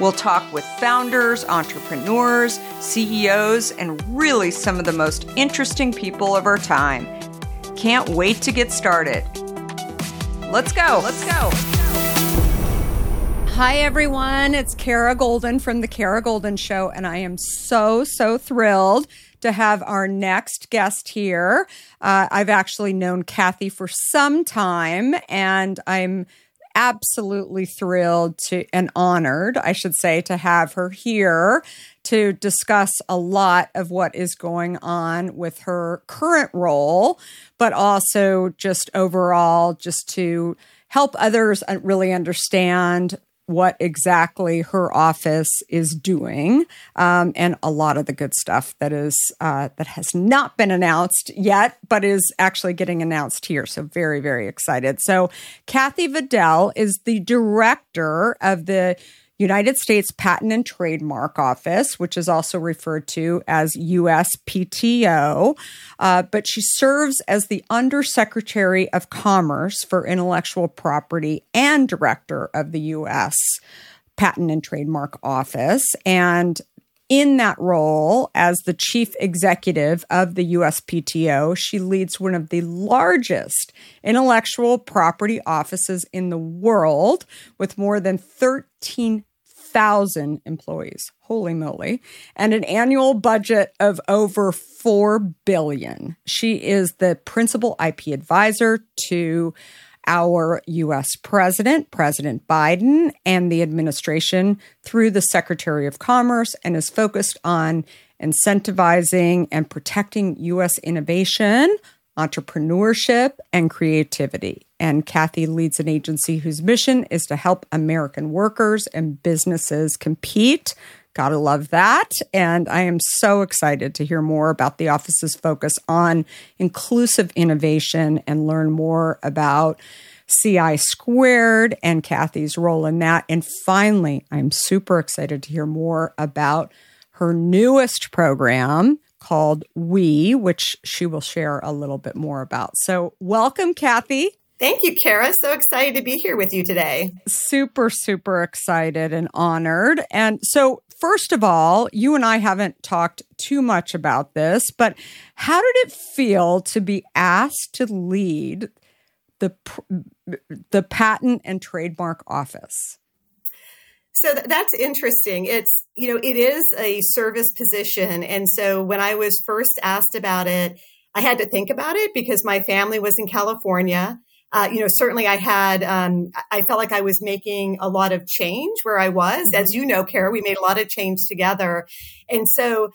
We'll talk with founders, entrepreneurs, CEOs, and really some of the most interesting people of our time. Can't wait to get started. Let's go. Let's go. Hi, everyone. It's Kara Goldin from The Kara Goldin Show, and I am so, so thrilled to have our next guest here. Uh, I've actually known Kathi for some time, and I'm absolutely thrilled to and honored, I should say, to have her here to discuss a lot of what is going on with her current role, but also just overall, just to help others uh, really understand what exactly her office is doing, um, and a lot of the good stuff that is uh, that has not been announced yet, but is actually getting announced here. So very very excited. So Kathi Vidal is the director of the United States Patent and Trademark Office, which is also referred to as USPTO, uh, but she serves as the Undersecretary of Commerce for Intellectual Property and Director of the U.S. Patent and Trademark Office. And in that role as the chief executive of the USPTO, she leads one of the largest intellectual property offices in the world with more than 13 thousand employees. Holy moly. And an annual budget of over 4 billion. She is the principal IP advisor to our US president, President Biden, and the administration through the Secretary of Commerce and is focused on incentivizing and protecting US innovation, entrepreneurship, and creativity. And Kathi leads an agency whose mission is to help American workers and businesses compete. Gotta love that. And I am so excited to hear more about the office's focus on inclusive innovation and learn more about CI squared and Kathi's role in that. And finally, I'm super excited to hear more about her newest program called We, which she will share a little bit more about. So, welcome, Kathi. Thank you, Kara. So excited to be here with you today. Super, super excited and honored. And so, first of all, you and I haven't talked too much about this, but how did it feel to be asked to lead the the patent and trademark office? So th- that's interesting. It's, you know, it is a service position. And so when I was first asked about it, I had to think about it because my family was in California uh, you know, certainly I had, um, I felt like I was making a lot of change where I was. As you know, Kara, we made a lot of change together. And so,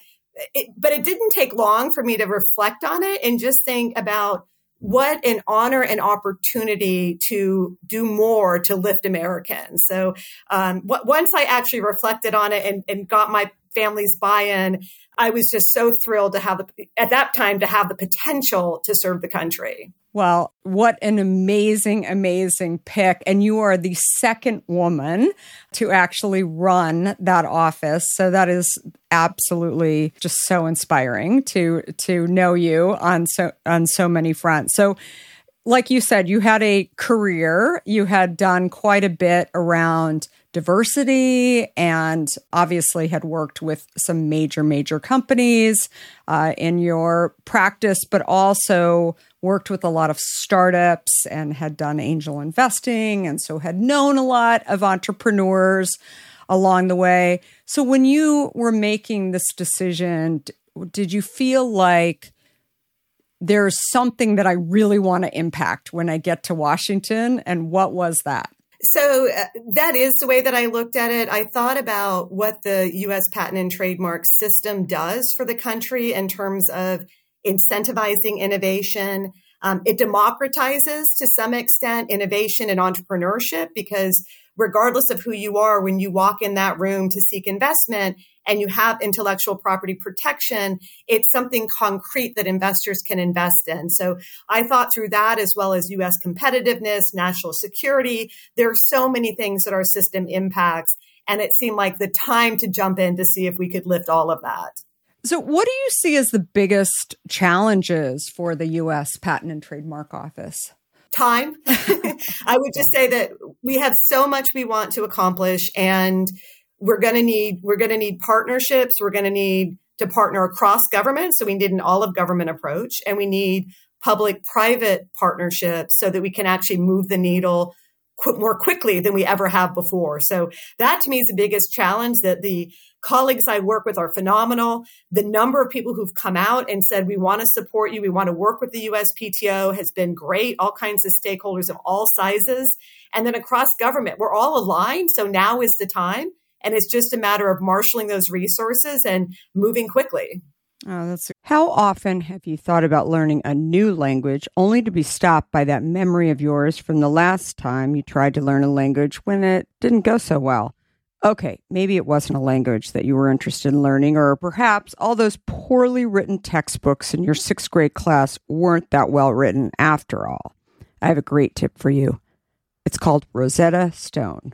it, but it didn't take long for me to reflect on it and just think about what an honor and opportunity to do more to lift Americans. So um, what, once I actually reflected on it and, and got my family's buy-in, I was just so thrilled to have the, at that time to have the potential to serve the country. Well, what an amazing, amazing pick. And you are the second woman to actually run that office. So that is absolutely just so inspiring to to know you on so on so many fronts. So like you said, you had a career, you had done quite a bit around diversity and obviously had worked with some major, major companies uh, in your practice, but also worked with a lot of startups and had done angel investing and so had known a lot of entrepreneurs along the way. So when you were making this decision, did you feel like there's something that I really want to impact when I get to Washington? And what was that? So uh, that is the way that I looked at it. I thought about what the US patent and trademark system does for the country in terms of incentivizing innovation. Um, it democratizes to some extent innovation and entrepreneurship because regardless of who you are, when you walk in that room to seek investment and you have intellectual property protection, it's something concrete that investors can invest in. So I thought through that as well as US competitiveness, national security. There are so many things that our system impacts. And it seemed like the time to jump in to see if we could lift all of that. So, what do you see as the biggest challenges for the U.S. Patent and Trademark Office? Time. I would just say that we have so much we want to accomplish, and we're going to need we're going to need partnerships. We're going to need to partner across government, so we need an all of government approach, and we need public private partnerships so that we can actually move the needle qu- more quickly than we ever have before. So that to me is the biggest challenge that the colleagues I work with are phenomenal. The number of people who've come out and said, we want to support you. We want to work with the USPTO has been great. All kinds of stakeholders of all sizes. And then across government, we're all aligned. So now is the time. And it's just a matter of marshaling those resources and moving quickly. Oh, that's how often have you thought about learning a new language only to be stopped by that memory of yours from the last time you tried to learn a language when it didn't go so well? Okay, maybe it wasn't a language that you were interested in learning, or perhaps all those poorly written textbooks in your sixth grade class weren't that well written after all. I have a great tip for you. It's called Rosetta Stone.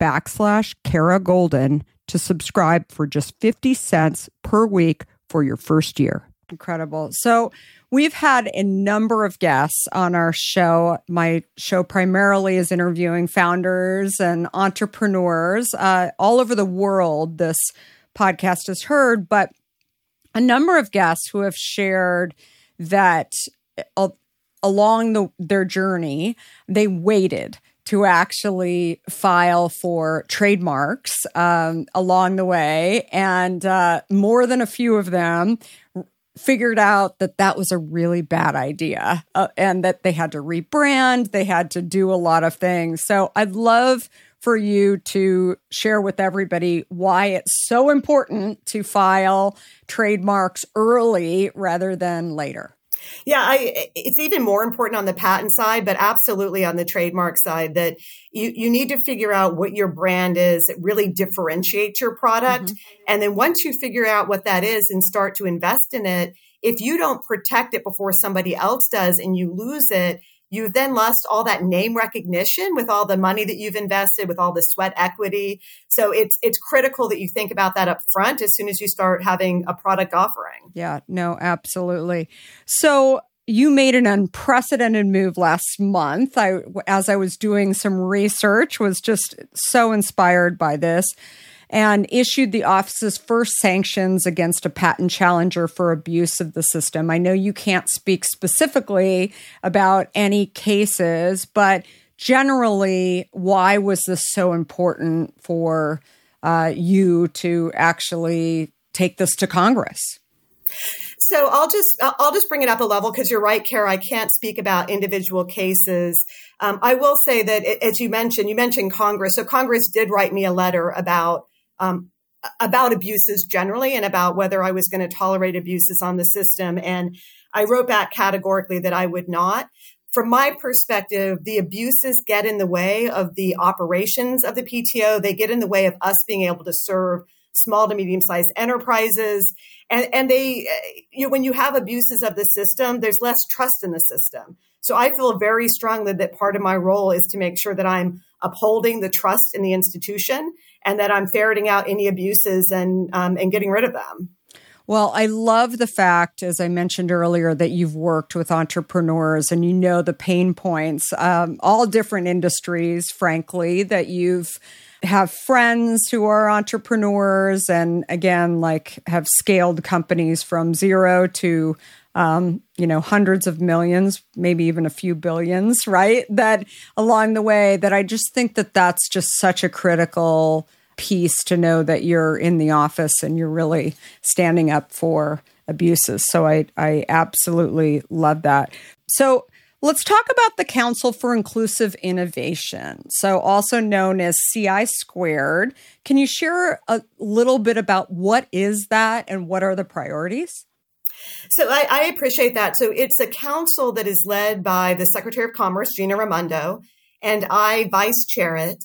backslash Kara Goldin to subscribe for just 50 cents per week for your first year. Incredible. So We've had a number of guests on our show. My show primarily is interviewing founders and entrepreneurs uh, all over the world. This podcast is heard, but a number of guests who have shared that uh, along the, their journey, they waited to actually file for trademarks um, along the way. And uh, more than a few of them figured out that that was a really bad idea uh, and that they had to rebrand, they had to do a lot of things. So I'd love for you to share with everybody why it's so important to file trademarks early rather than later. Yeah, I, it's even more important on the patent side, but absolutely on the trademark side that you, you need to figure out what your brand is that really differentiates your product. Mm-hmm. And then once you figure out what that is and start to invest in it, if you don't protect it before somebody else does and you lose it, you've then lost all that name recognition with all the money that you've invested with all the sweat equity. So it's it's critical that you think about that up front as soon as you start having a product offering. Yeah no absolutely. So you made an unprecedented move last month. I as i was doing some research was just so inspired by this and issued the office's first sanctions against a patent challenger for abuse of the system. I know you can't speak specifically about any cases, but generally, why was this so important for uh, you to actually take this to Congress? So I'll just I'll just bring it up a level because you're right, Kara. I can't speak about individual cases. Um, I will say that, as you mentioned, you mentioned Congress. So Congress did write me a letter about um, about abuses generally and about whether I was going to tolerate abuses on the system. And I wrote back categorically that I would not. From my perspective, the abuses get in the way of the operations of the PTO. They get in the way of us being able to serve small to medium sized enterprises. And, and they, you know, when you have abuses of the system, there's less trust in the system. So I feel very strongly that part of my role is to make sure that I'm upholding the trust in the institution and that I'm ferreting out any abuses and um, and getting rid of them. Well, I love the fact, as I mentioned earlier, that you've worked with entrepreneurs and you know the pain points, um, all different industries, frankly, that you've have friends who are entrepreneurs and again like have scaled companies from zero to um, you know, hundreds of millions, maybe even a few billions, right? That along the way, that I just think that that's just such a critical piece to know that you're in the office and you're really standing up for abuses. So I, I absolutely love that. So let's talk about the Council for Inclusive Innovation, so also known as CI Squared. Can you share a little bit about what is that and what are the priorities? So I, I, appreciate that. So it's a council that is led by the Secretary of Commerce, Gina Raimondo, and I vice chair it.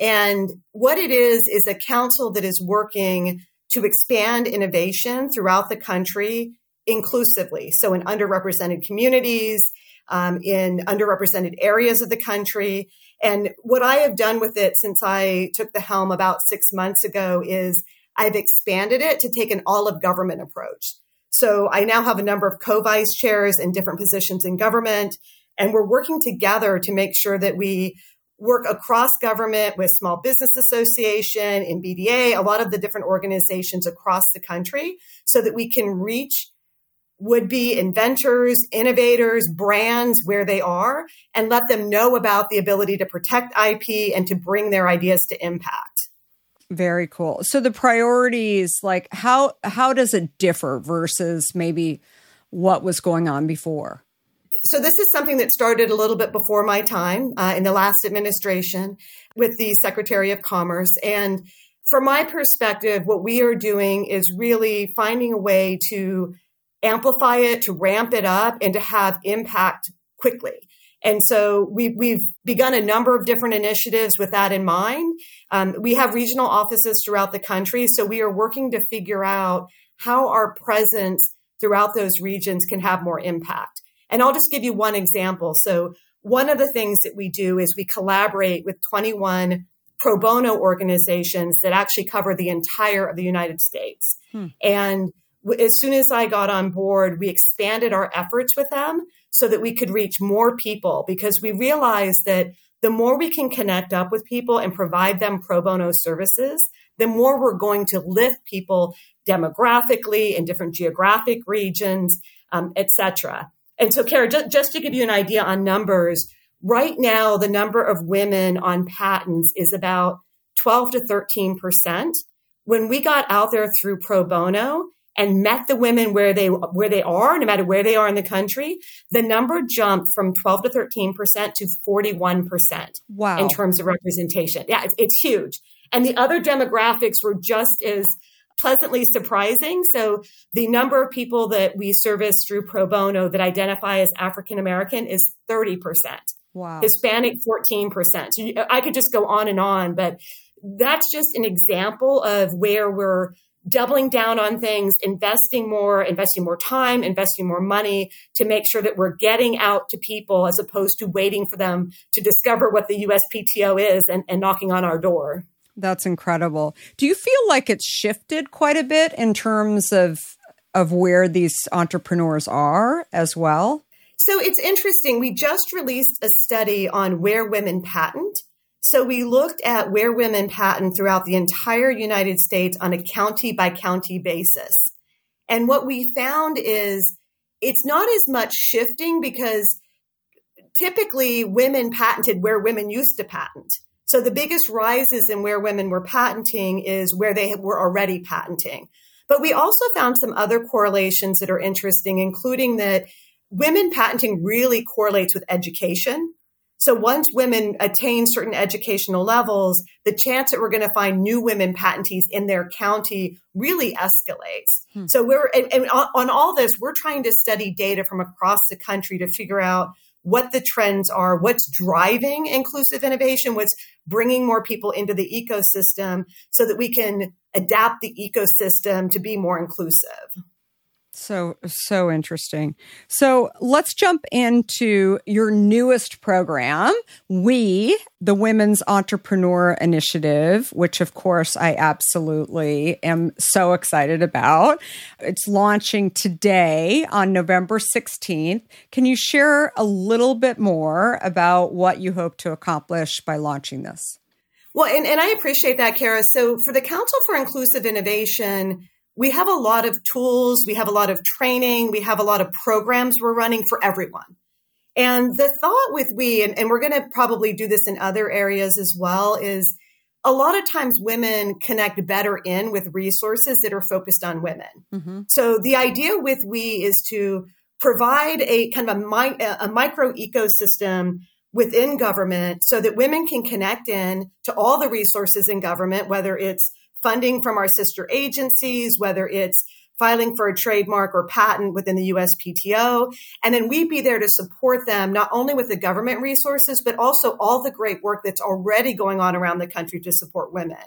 And what it is, is a council that is working to expand innovation throughout the country inclusively. So in underrepresented communities, um, in underrepresented areas of the country. And what I have done with it since I took the helm about six months ago is I've expanded it to take an all of government approach. So I now have a number of co vice chairs in different positions in government, and we're working together to make sure that we work across government with Small Business Association, MBDA, a lot of the different organizations across the country, so that we can reach would be inventors, innovators, brands where they are, and let them know about the ability to protect IP and to bring their ideas to impact. Very cool. So the priorities, like how how does it differ versus maybe what was going on before? So this is something that started a little bit before my time uh, in the last administration with the Secretary of Commerce. And from my perspective, what we are doing is really finding a way to amplify it, to ramp it up, and to have impact quickly. And so we, we've begun a number of different initiatives with that in mind. Um, we have regional offices throughout the country. So we are working to figure out how our presence throughout those regions can have more impact. And I'll just give you one example. So one of the things that we do is we collaborate with 21 pro bono organizations that actually cover the entire of the United States. Hmm. And as soon as I got on board, we expanded our efforts with them so that we could reach more people because we realized that the more we can connect up with people and provide them pro bono services, the more we're going to lift people demographically in different geographic regions, um, etc. And so, Kara, just, just to give you an idea on numbers, right now the number of women on patents is about 12 to 13 percent. When we got out there through pro bono, and met the women where they where they are, no matter where they are in the country, the number jumped from 12 to 13 percent to 41 percent. Wow! In terms of representation, yeah, it's, it's huge. And the other demographics were just as pleasantly surprising. So the number of people that we service through pro bono that identify as African American is 30 percent. Wow! Hispanic 14 percent. So I could just go on and on, but that's just an example of where we're doubling down on things, investing more, investing more time, investing more money to make sure that we're getting out to people as opposed to waiting for them to discover what the USPTO is and, and knocking on our door. That's incredible. Do you feel like it's shifted quite a bit in terms of of where these entrepreneurs are as well? So it's interesting. We just released a study on where women patent. So we looked at where women patent throughout the entire United States on a county by county basis. And what we found is it's not as much shifting because typically women patented where women used to patent. So the biggest rises in where women were patenting is where they were already patenting. But we also found some other correlations that are interesting, including that women patenting really correlates with education. So once women attain certain educational levels, the chance that we're going to find new women patentees in their county really escalates. Hmm. So we're and, and on all this, we're trying to study data from across the country to figure out what the trends are, what's driving inclusive innovation, what's bringing more people into the ecosystem so that we can adapt the ecosystem to be more inclusive. So, so interesting. So, let's jump into your newest program, We, the Women's Entrepreneur Initiative, which of course I absolutely am so excited about. It's launching today on November 16th. Can you share a little bit more about what you hope to accomplish by launching this? Well, and, and I appreciate that, Kara. So, for the Council for Inclusive Innovation, we have a lot of tools, we have a lot of training, we have a lot of programs we're running for everyone. And the thought with we, and, and we're going to probably do this in other areas as well, is a lot of times women connect better in with resources that are focused on women. Mm-hmm. So the idea with we is to provide a kind of a, a micro ecosystem within government so that women can connect in to all the resources in government, whether it's funding from our sister agencies, whether it's filing for a trademark or patent within the USPTO. And then we'd be there to support them, not only with the government resources, but also all the great work that's already going on around the country to support women.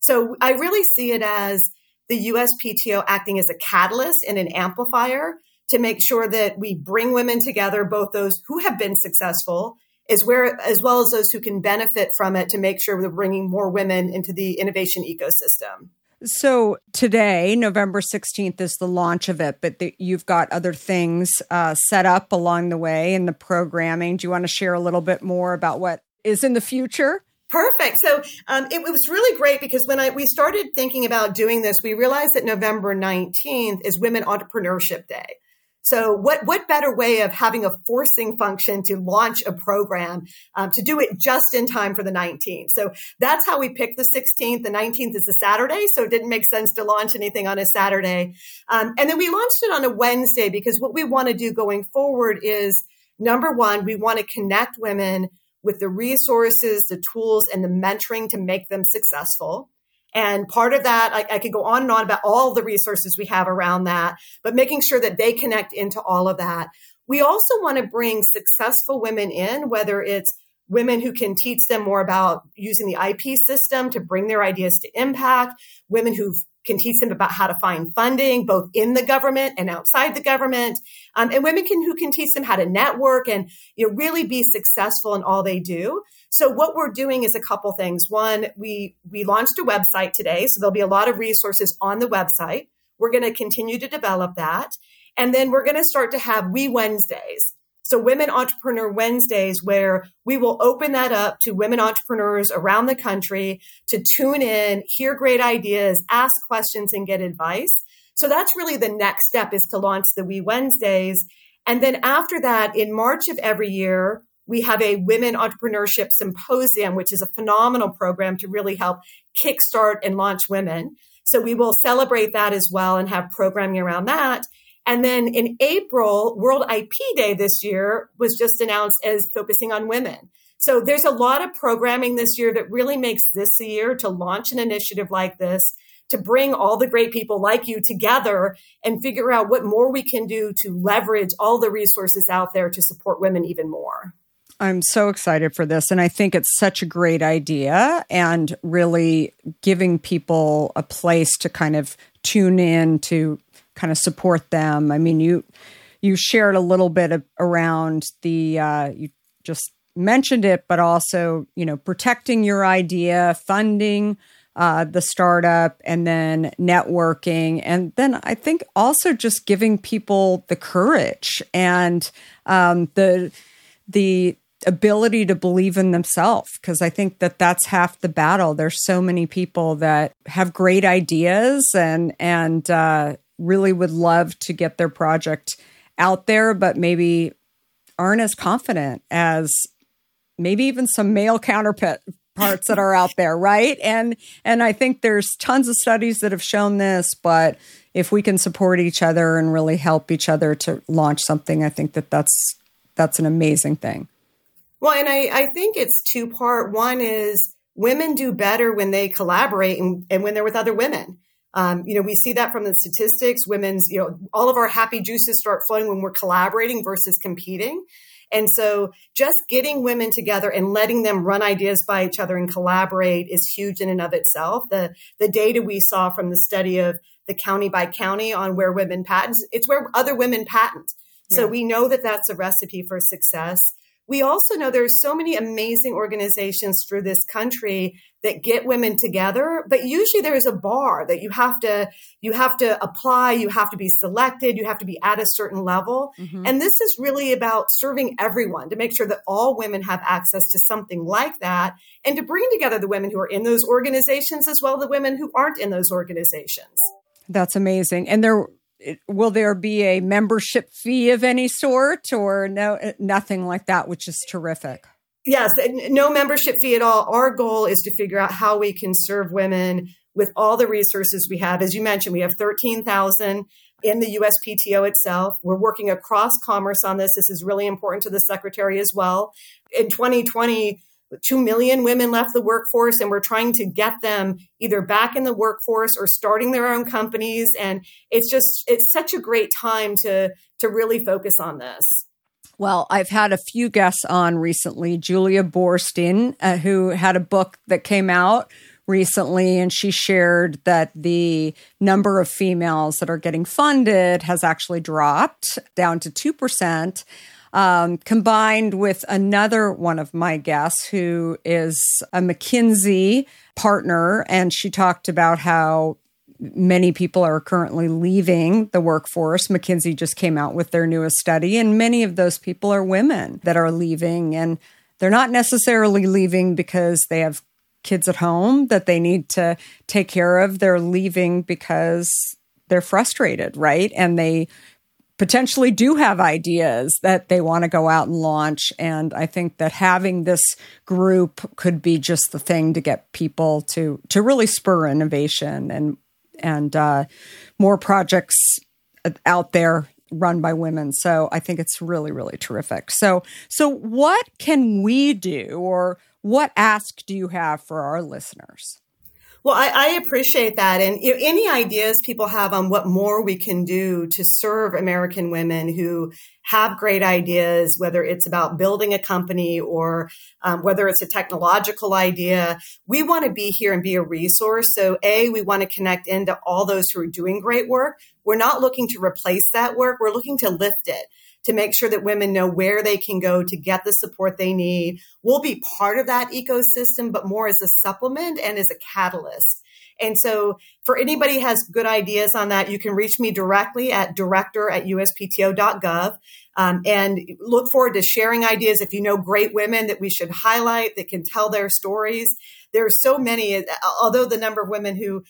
So I really see it as the USPTO acting as a catalyst and an amplifier to make sure that we bring women together, both those who have been successful is where as well as those who can benefit from it to make sure we're bringing more women into the innovation ecosystem. So today, November 16th, is the launch of it, but the, you've got other things uh, set up along the way in the programming. Do you want to share a little bit more about what is in the future? Perfect. So um, it, it, was really great because when I we started thinking about doing this, we realized that November 19th is Women Entrepreneurship Day. So what, what better way of having a forcing function to launch a program um, to do it just in time for the 19th? So that's how we picked the 16th. The 19th is a Saturday, so it didn't make sense to launch anything on a Saturday. Um, and then we launched it on a Wednesday because what we want to do going forward is number one, we want to connect women with the resources, the tools, and the mentoring to make them successful. And part of that, I, I could go on and on about all the resources we have around that, but making sure that they connect into all of that. We also want to bring successful women in, whether it's women who can teach them more about using the IP system to bring their ideas to impact, women who can teach them about how to find funding, both in the government and outside the government, um, and women can, who can teach them how to network and you know, really be successful in all they do. So what we're doing is a couple things. One, we we launched a website today, so there'll be a lot of resources on the website. We're going to continue to develop that. And then we're going to start to have We Wednesdays. So Women Entrepreneur Wednesdays, where we will open that up to women entrepreneurs around the country to tune in, hear great ideas, ask questions, and get advice. So that's really the next step is to launch the We Wednesdays. And then after that, in March of every year, we have a women entrepreneurship symposium, which is a phenomenal program to really help kickstart and launch women. So we will celebrate that as well and have programming around that. And then in April, World IP Day this year was just announced as focusing on women. So there's a lot of programming this year that really makes this a year to launch an initiative like this, to bring all the great people like you together and figure out what more we can do to leverage all the resources out there to support women even more. I'm so excited for this. And I think it's such a great idea and really giving people a place to kind of tune in to kind of support them. I mean, you you shared a little bit of, around the uh, you just mentioned it, but also you know protecting your idea, funding uh, the startup, and then networking, and then I think also just giving people the courage and um, the the ability to believe in themselves because I think that that's half the battle. There's so many people that have great ideas and and uh, really would love to get their project out there, but maybe aren't as confident as maybe even some male counterparts that are out there, right? And and I think there's tons of studies that have shown this, but if we can support each other and really help each other to launch something, I think that that's that's an amazing thing. Well, and I, I think it's two part. One is women do better when they collaborate and, and when they're with other women. Um, you know, we see that from the statistics. Women's, you know, all of our happy juices start flowing when we're collaborating versus competing. And so just getting women together and letting them run ideas by each other and collaborate is huge in and of itself. The the data we saw from the study of the county by county on where women patent, it's where other women patent. Yeah. So we know that that's a recipe for success. We also know there's so many amazing organizations through this country that get women together, but usually there's a bar that you have to you have to apply, you have to be selected, you have to be at a certain level. Mm-hmm. And this is really about serving everyone to make sure that all women have access to something like that and to bring together the women who are in those organizations as well the women who aren't in those organizations. That's amazing. And there will there be a membership fee of any sort or no eh, nothing like that which is terrific? Yes no membership fee at all. Our goal is to figure out how we can serve women with all the resources we have. As you mentioned we have 13000 in the uspto itself. We're working across commerce on this. This is really important to the secretary as well. In 2020 2 million women left the workforce and we're trying to get them either back in the workforce or starting their own companies. And it's just it's such a great time to to really focus on this. Well, I've had a few guests on recently. Julia Boorstin, uh, who had a book that came out recently, and she shared that the number of females that are getting funded has actually dropped down to 2% um, combined with another one of my guests who is a McKinsey partner. And she talked about how many people are currently leaving the workforce. McKinsey just came out with their newest study, and many of those people are women that are leaving. And they're not necessarily leaving because they have kids at home that they need to take care of. They're leaving because they're frustrated, right? And they potentially do have ideas that they want to go out and launch. And I think that having this group could be just the thing to get people to to really spur innovation and and uh, more projects out there run by women. So I think it's really really terrific. So so what can we do or what ask do you have for our listeners? Well, I, I, appreciate that. And you know, any ideas people have on what more we can do to serve American women who have great ideas, whether it's about building a company or um, whether it's a technological idea, we want to be here and be a resource. So, A, we want to connect into all those who are doing great work. We're not looking to replace that work, we're looking to lift it to make sure that women know where they can go to get the support they need. We'll be part of that ecosystem, but more as a supplement and as a catalyst. And so for anybody has good ideas on that, you can reach me directly at director at uspto.gov. Um, and look forward to sharing ideas. If you know great women that we should highlight that can tell their stories, there are so many, although the number of women who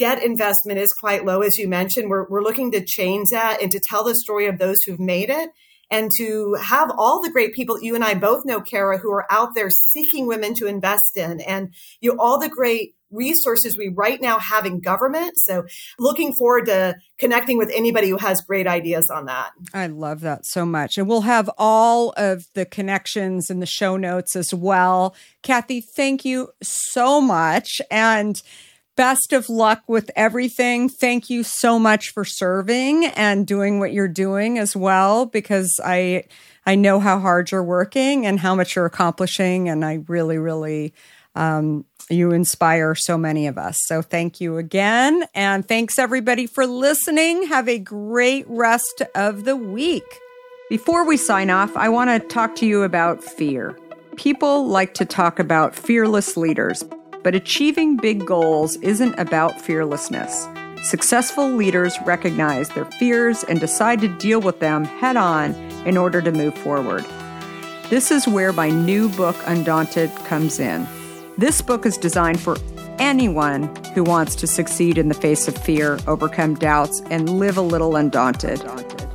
get investment is quite low, as you mentioned. We're, we're looking to change that and to tell the story of those who've made it and to have all the great people you and I both know, Kara, who are out there seeking women to invest in and you know, all the great resources we right now have in government. So looking forward to connecting with anybody who has great ideas on that. I love that so much. And we'll have all of the connections in the show notes as well. Kathi, thank you so much. And best of luck with everything. Thank you so much for serving and doing what you're doing as well because I I know how hard you're working and how much you're accomplishing and I really really um, you inspire so many of us. So thank you again and thanks everybody for listening. Have a great rest of the week. Before we sign off, I want to talk to you about fear. People like to talk about fearless leaders, but achieving big goals isn't about fearlessness. Successful leaders recognize their fears and decide to deal with them head on in order to move forward. This is where my new book, Undaunted, comes in. This book is designed for anyone who wants to succeed in the face of fear, overcome doubts, and live a little undaunted.